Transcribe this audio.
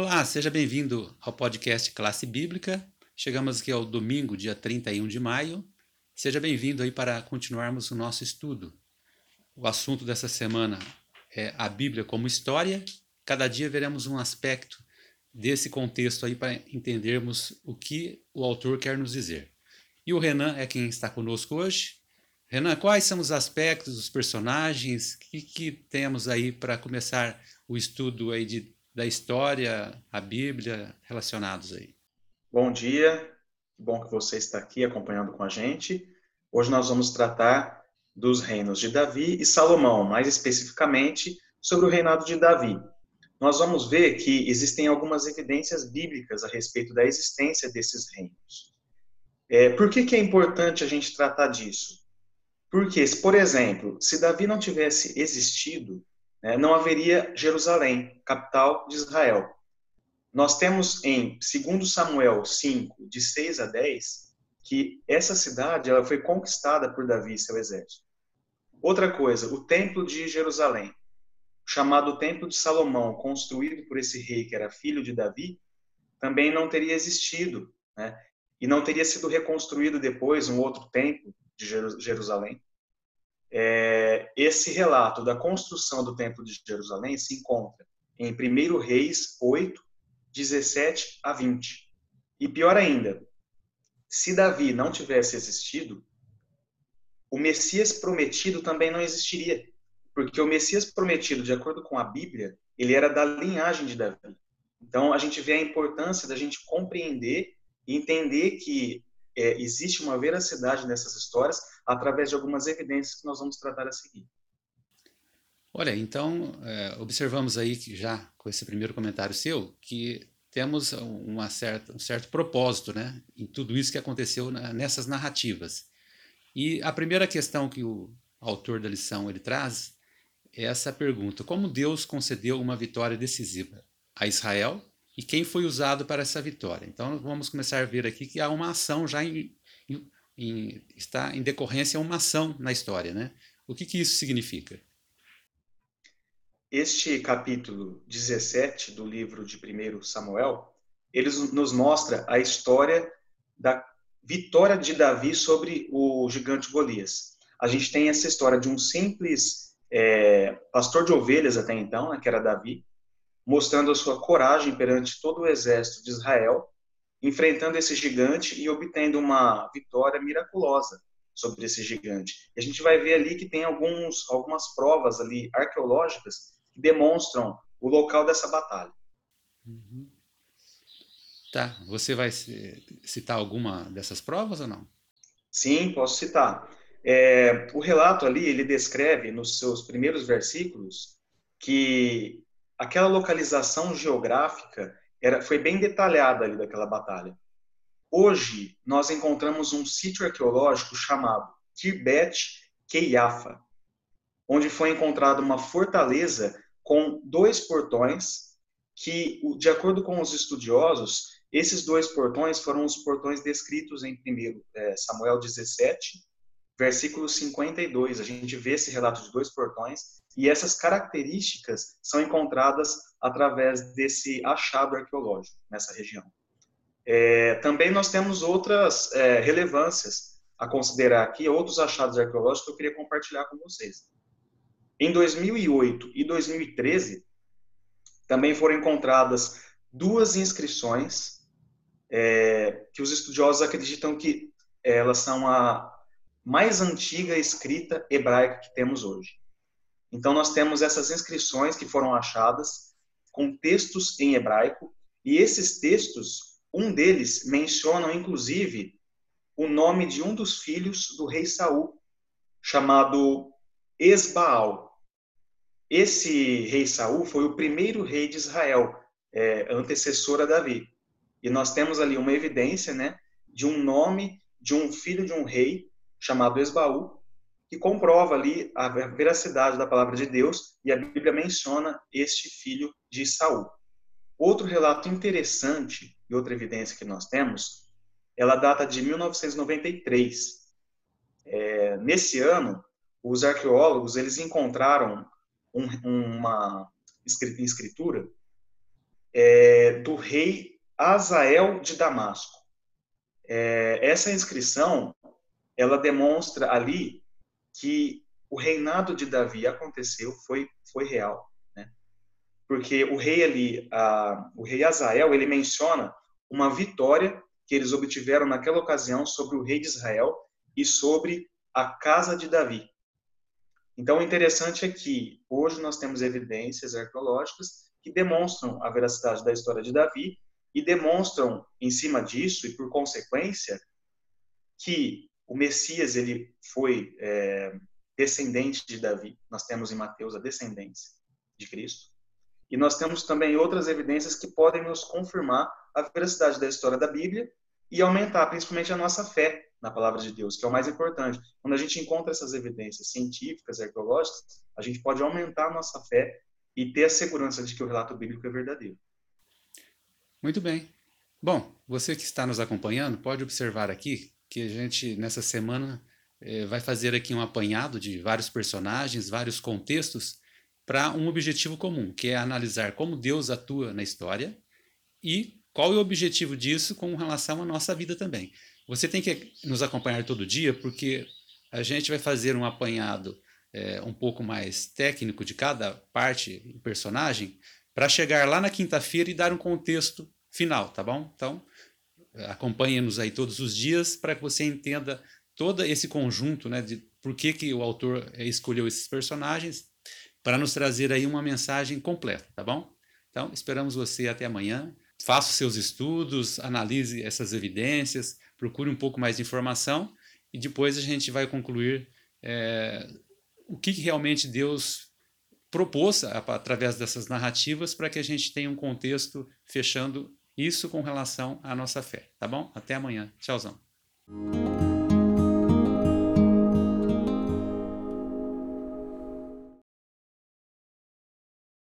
Olá, seja bem-vindo ao podcast Classe Bíblica. Chegamos aqui ao domingo, dia 31 de maio. Seja bem-vindo aí para continuarmos o nosso estudo. O assunto dessa semana é a Bíblia como história. Cada dia veremos um aspecto desse contexto aí para entendermos o que o autor quer nos dizer. E o Renan é quem está conosco hoje. Renan, quais são os aspectos, os personagens, o que, que temos aí para começar o estudo aí de da história, a Bíblia relacionados aí. Bom dia, bom que você está aqui acompanhando com a gente. Hoje nós vamos tratar dos reinos de Davi e Salomão, mais especificamente sobre o reinado de Davi. Nós vamos ver que existem algumas evidências bíblicas a respeito da existência desses reinos. É, por que, que é importante a gente tratar disso? Porque, por exemplo, se Davi não tivesse existido, não haveria Jerusalém, capital de Israel. Nós temos em 2 Samuel 5, de 6 a 10, que essa cidade ela foi conquistada por Davi e seu exército. Outra coisa, o Templo de Jerusalém, chamado Templo de Salomão, construído por esse rei que era filho de Davi, também não teria existido, né? E não teria sido reconstruído depois um outro templo de Jerusalém é, esse relato da construção do Templo de Jerusalém se encontra em 1 Reis 8, 17 a 20. E pior ainda, se Davi não tivesse existido, o Messias prometido também não existiria. Porque o Messias prometido, de acordo com a Bíblia, ele era da linhagem de Davi. Então, a gente vê a importância da gente compreender e entender que é, existe uma veracidade nessas histórias através de algumas evidências que nós vamos tratar a seguir. Olha, então, é, observamos aí que já com esse primeiro comentário seu, que temos uma certa, um certo propósito né, em tudo isso que aconteceu na, nessas narrativas. E a primeira questão que o autor da lição ele traz é essa pergunta: como Deus concedeu uma vitória decisiva a Israel e quem foi usado para essa vitória. Então vamos começar a ver aqui que há uma ação já em, em, em, está em decorrência uma ação na história, né? O que, que isso significa? Este capítulo 17 do livro de 1 Samuel, ele nos mostra a história da vitória de Davi sobre o gigante Golias. A gente tem essa história de um simples é, pastor de ovelhas até então, né, que era Davi, mostrando a sua coragem perante todo o exército de Israel, enfrentando esse gigante e obtendo uma vitória miraculosa sobre esse gigante. E a gente vai ver ali que tem alguns, algumas provas ali arqueológicas que demonstram o local dessa batalha. Uhum. Tá, você vai citar alguma dessas provas ou não? Sim, posso citar. É, o relato ali, ele descreve nos seus primeiros versículos que aquela localização geográfica era, foi bem detalhada ali daquela batalha. Hoje, nós encontramos um sítio arqueológico chamado Kirbet Keiafa, onde foi encontrada uma fortaleza com dois portões que, de acordo com os estudiosos, esses dois portões foram os portões descritos em 1 é, Samuel 17, versículo 52. A gente vê esse relato de dois portões e essas características são encontradas através desse achado arqueológico nessa região. É, também nós temos outras é, relevâncias a considerar aqui, outros achados arqueológicos que eu queria compartilhar com vocês. Em 2008 e 2013, também foram encontradas duas inscrições é, que os estudiosos acreditam que elas são a mais antiga escrita hebraica que temos hoje. Então, nós temos essas inscrições que foram achadas com textos em hebraico, e esses textos, um deles menciona, inclusive, o nome de um dos filhos do rei Saul, chamado Esbaal. Esse rei Saul foi o primeiro rei de Israel, é, antecessor a Davi. E nós temos ali uma evidência né, de um nome de um filho de um rei chamado Esbaú, que comprova ali a veracidade da palavra de Deus e a Bíblia menciona este filho de Saul. Outro relato interessante e outra evidência que nós temos, ela data de 1993. É, nesse ano, os arqueólogos eles encontraram um, uma escritura é, do rei Azael de Damasco. É, essa inscrição, ela demonstra ali que o reinado de Davi aconteceu, foi, foi real, né? Porque o rei ali, a, o rei Azael, ele menciona uma vitória que eles obtiveram naquela ocasião sobre o rei de Israel e sobre a casa de Davi. Então, o interessante é que hoje nós temos evidências arqueológicas que demonstram a veracidade da história de Davi e demonstram, em cima disso e por consequência, que o Messias ele foi é, descendente de Davi. Nós temos em Mateus a descendência de Cristo. E nós temos também outras evidências que podem nos confirmar a veracidade da história da Bíblia e aumentar principalmente a nossa fé na palavra de Deus, que é o mais importante. Quando a gente encontra essas evidências científicas, arqueológicas, a gente pode aumentar a nossa fé e ter a segurança de que o relato bíblico é verdadeiro. Muito bem. Bom, você que está nos acompanhando pode observar aqui que a gente, nessa semana, eh, vai fazer aqui um apanhado de vários personagens, vários contextos, para um objetivo comum, que é analisar como Deus atua na história e qual é o objetivo disso com relação à nossa vida também. Você tem que nos acompanhar todo dia, porque a gente vai fazer um apanhado é, um pouco mais técnico de cada parte do personagem, para chegar lá na quinta-feira e dar um contexto final, tá bom? Então, acompanhe-nos aí todos os dias para que você entenda todo esse conjunto, né, de por que, que o autor é, escolheu esses personagens, para nos trazer aí uma mensagem completa, tá bom? Então, esperamos você até amanhã. Faça os seus estudos, analise essas evidências, procure um pouco mais de informação e depois a gente vai concluir é, o que, que realmente Deus propôs através dessas narrativas para que a gente tenha um contexto fechando isso com relação à nossa fé, tá bom? Até amanhã. Tchauzão.